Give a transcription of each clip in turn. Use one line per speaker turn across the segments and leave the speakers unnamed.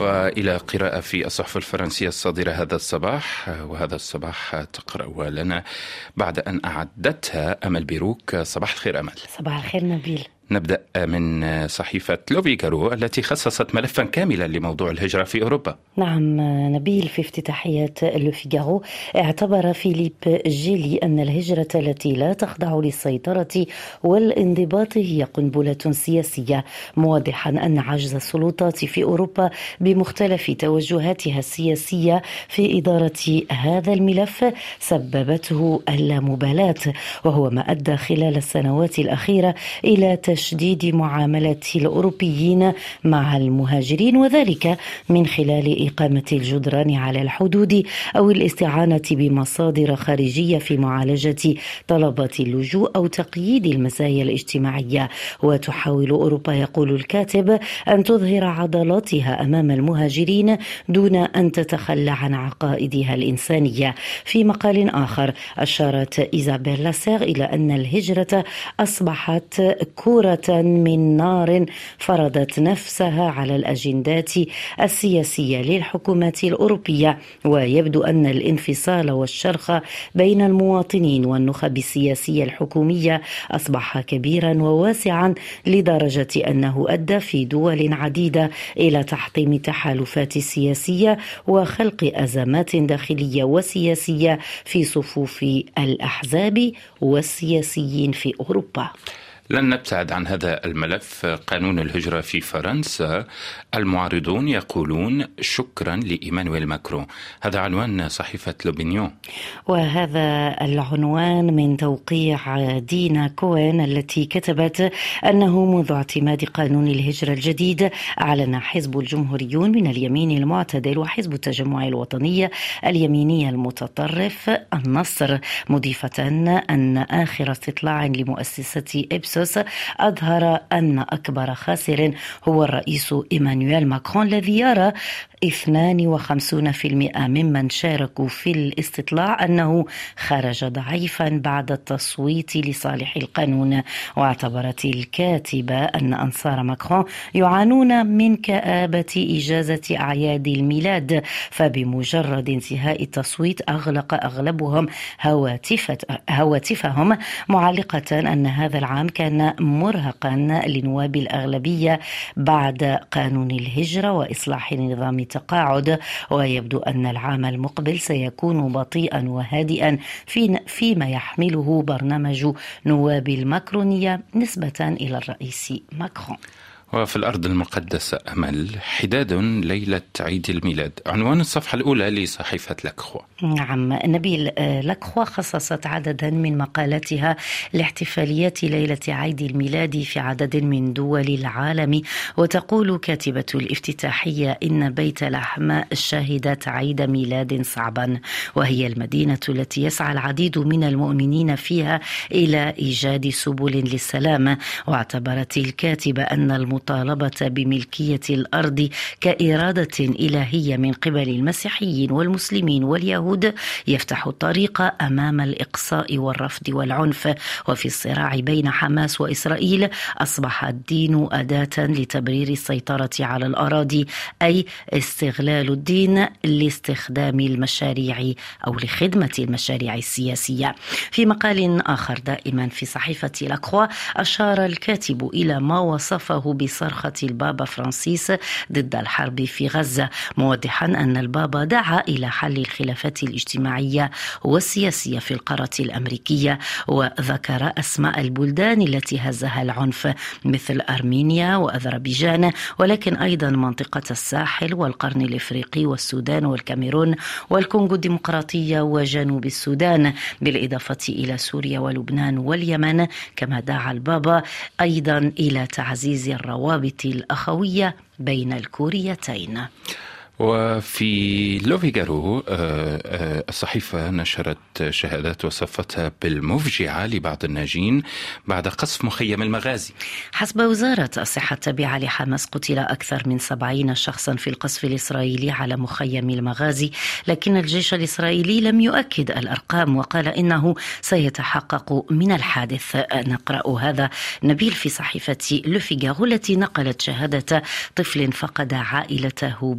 والى قراءة في الصحف الفرنسية الصادرة هذا الصباح وهذا الصباح تقرا لنا بعد أن أعدتها أمل بيروك. صباح الخير أمل.
صباح الخير نبيل.
نبدأ من صحيفة لوفيغارو التي خصصت ملفا كاملا لموضوع الهجرة في أوروبا.
نعم نبيل في افتتاحية لوفيغارو اعتبر فيليب جيلي أن الهجرة التي لا تخضع للسيطرة والانضباط هي قنبلة سياسية موضحا أن عجز السلطات في أوروبا بمختلف توجهاتها السياسية في إدارة هذا الملف سببته اللامبالاة وهو ما أدى خلال السنوات الأخيرة إلى تشديد معاملة الأوروبيين مع المهاجرين وذلك من خلال إقامة الجدران على الحدود أو الاستعانة بمصادر خارجية في معالجة طلبات اللجوء أو تقييد المزايا الاجتماعية. وتحاول أوروبا يقول الكاتب أن تظهر عضلاتها أمام المهاجرين دون أن تتخلى عن عقائدها الإنسانية. في مقال آخر أشارت إيزابيل لاسير إلى أن الهجرة أصبحت كورة صورة من نار فرضت نفسها على الأجندات السياسية للحكومات الأوروبية ويبدو أن الانفصال والشرخ بين المواطنين والنخب السياسية الحكومية أصبح كبيرا وواسعا لدرجة أنه أدى في دول عديدة إلى تحطيم التحالفات السياسية وخلق أزمات داخلية وسياسية في صفوف الأحزاب والسياسيين في أوروبا.
لن نبتعد عن هذا الملف. قانون الهجرة في فرنسا. المعارضون يقولون شكرا لإيمانويل ماكرون. هذا عنوان صحيفة لوبينيون.
وهذا العنوان من توقيع دينا كوين التي كتبت أنه منذ اعتماد قانون الهجرة الجديد أعلن حزب الجمهوريون من اليمين المعتدل وحزب التجمع الوطني اليميني المتطرف النصر مضيفة أن آخر استطلاع لمؤسسة إبس روسوس أظهر أن أكبر خاسر هو الرئيس إيمانويل ماكرون الذي يرى 52% ممن شاركوا في الاستطلاع أنه خرج ضعيفا بعد التصويت لصالح القانون. واعتبرت الكاتبة أن أنصار ماكرون يعانون من كآبة إجازة أعياد الميلاد فبمجرد انتهاء التصويت أغلق أغلبهم هواتفهم معلقة أن هذا العام كان مرهقا لنواب الأغلبية بعد قانون الهجرة وإصلاح نظام التقاعد ويبدو أن العام المقبل سيكون بطيئا وهادئا في فيما يحمله برنامج نواب الماكرونية نسبة إلى الرئيس ماكرون.
وفي الأرض المقدسة أمل حداد ليلة عيد الميلاد. عنوان الصفحة الأولى لصحيفة لكخوا.
نعم نبيل لكخوا خصصت عددا من مقالاتها لاحتفاليات ليلة عيد الميلاد في عدد من دول العالم. وتقول كاتبة الافتتاحية إن بيت لحم شهدت عيد ميلاد صعبا وهي المدينة التي يسعى العديد من المؤمنين فيها إلى إيجاد سبل للسلام. واعتبرت الكاتبة أن الم المطالبة بملكية الأرض كإرادة إلهية من قبل المسيحيين والمسلمين واليهود يفتح الطريق أمام الإقصاء والرفض والعنف وفي الصراع بين حماس وإسرائيل أصبح الدين أداة لتبرير السيطرة على الأراضي أي استغلال الدين لاستخدام المشاريع أو لخدمة المشاريع السياسية. في مقال آخر دائما في صحيفة لاكروا أشار الكاتب إلى ما وصفه ب بصرخة البابا فرانسيس ضد الحرب في غزة موضحا أن البابا دعا إلى حل الخلافات الاجتماعية والسياسية في القارة الأمريكية وذكر أسماء البلدان التي هزها العنف مثل أرمينيا وأذربيجان ولكن أيضا منطقة الساحل والقرن الإفريقي والسودان والكاميرون والكونغو الديمقراطية وجنوب السودان بالإضافة إلى سوريا ولبنان واليمن كما دعا البابا أيضا إلى تعزيز الروابط الأخوية بين الكوريتين.
وفي لوفيغارو الصحيفة نشرت شهادات وصفتها بالمفجعة لبعض الناجين بعد قصف مخيم المغازي.
حسب وزارة الصحة التابعة لحماس قتل أكثر من سبعين شخصا في القصف الإسرائيلي على مخيم المغازي لكن الجيش الإسرائيلي لم يؤكد الأرقام وقال إنه سيتحقق من الحادث. نقرأ هذا. نبيل في صحيفة لوفيغارو التي نقلت شهادة طفل فقد عائلته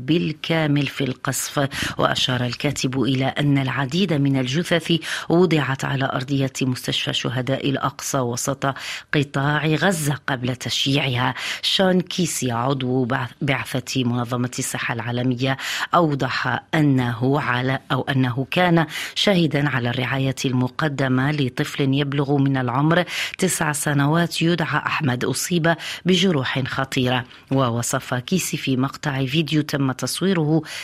بالكامل في القصف وأشار الكاتب إلى أن العديد من الجثث وضعت على أرضية مستشفى شهداء الأقصى وسط قطاع غزة قبل تشييعها. شون كيسي عضو بعثة منظمة الصحة العالمية أوضح أنه على أو أنه كان شاهدا على الرعاية المقدمة لطفل يبلغ من العمر تسع سنوات يدعى أحمد أصيب بجروح خطيرة. ووصف كيسي في مقطع فيديو تم تصويره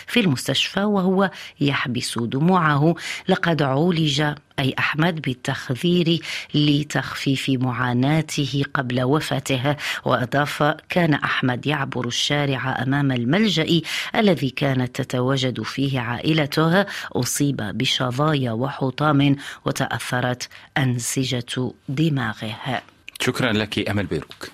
في المستشفى وهو يحبس دموعه. لقد عولج أي أحمد بالتخذير لتخفيف معاناته قبل وفاته. وأضاف كان أحمد يعبر الشارع أمام الملجأ الذي كانت تتواجد فيه عائلته. أصيب بشظايا وحطام وتأثرت أنسجة دماغه.
شكرا لك أمل بيروك.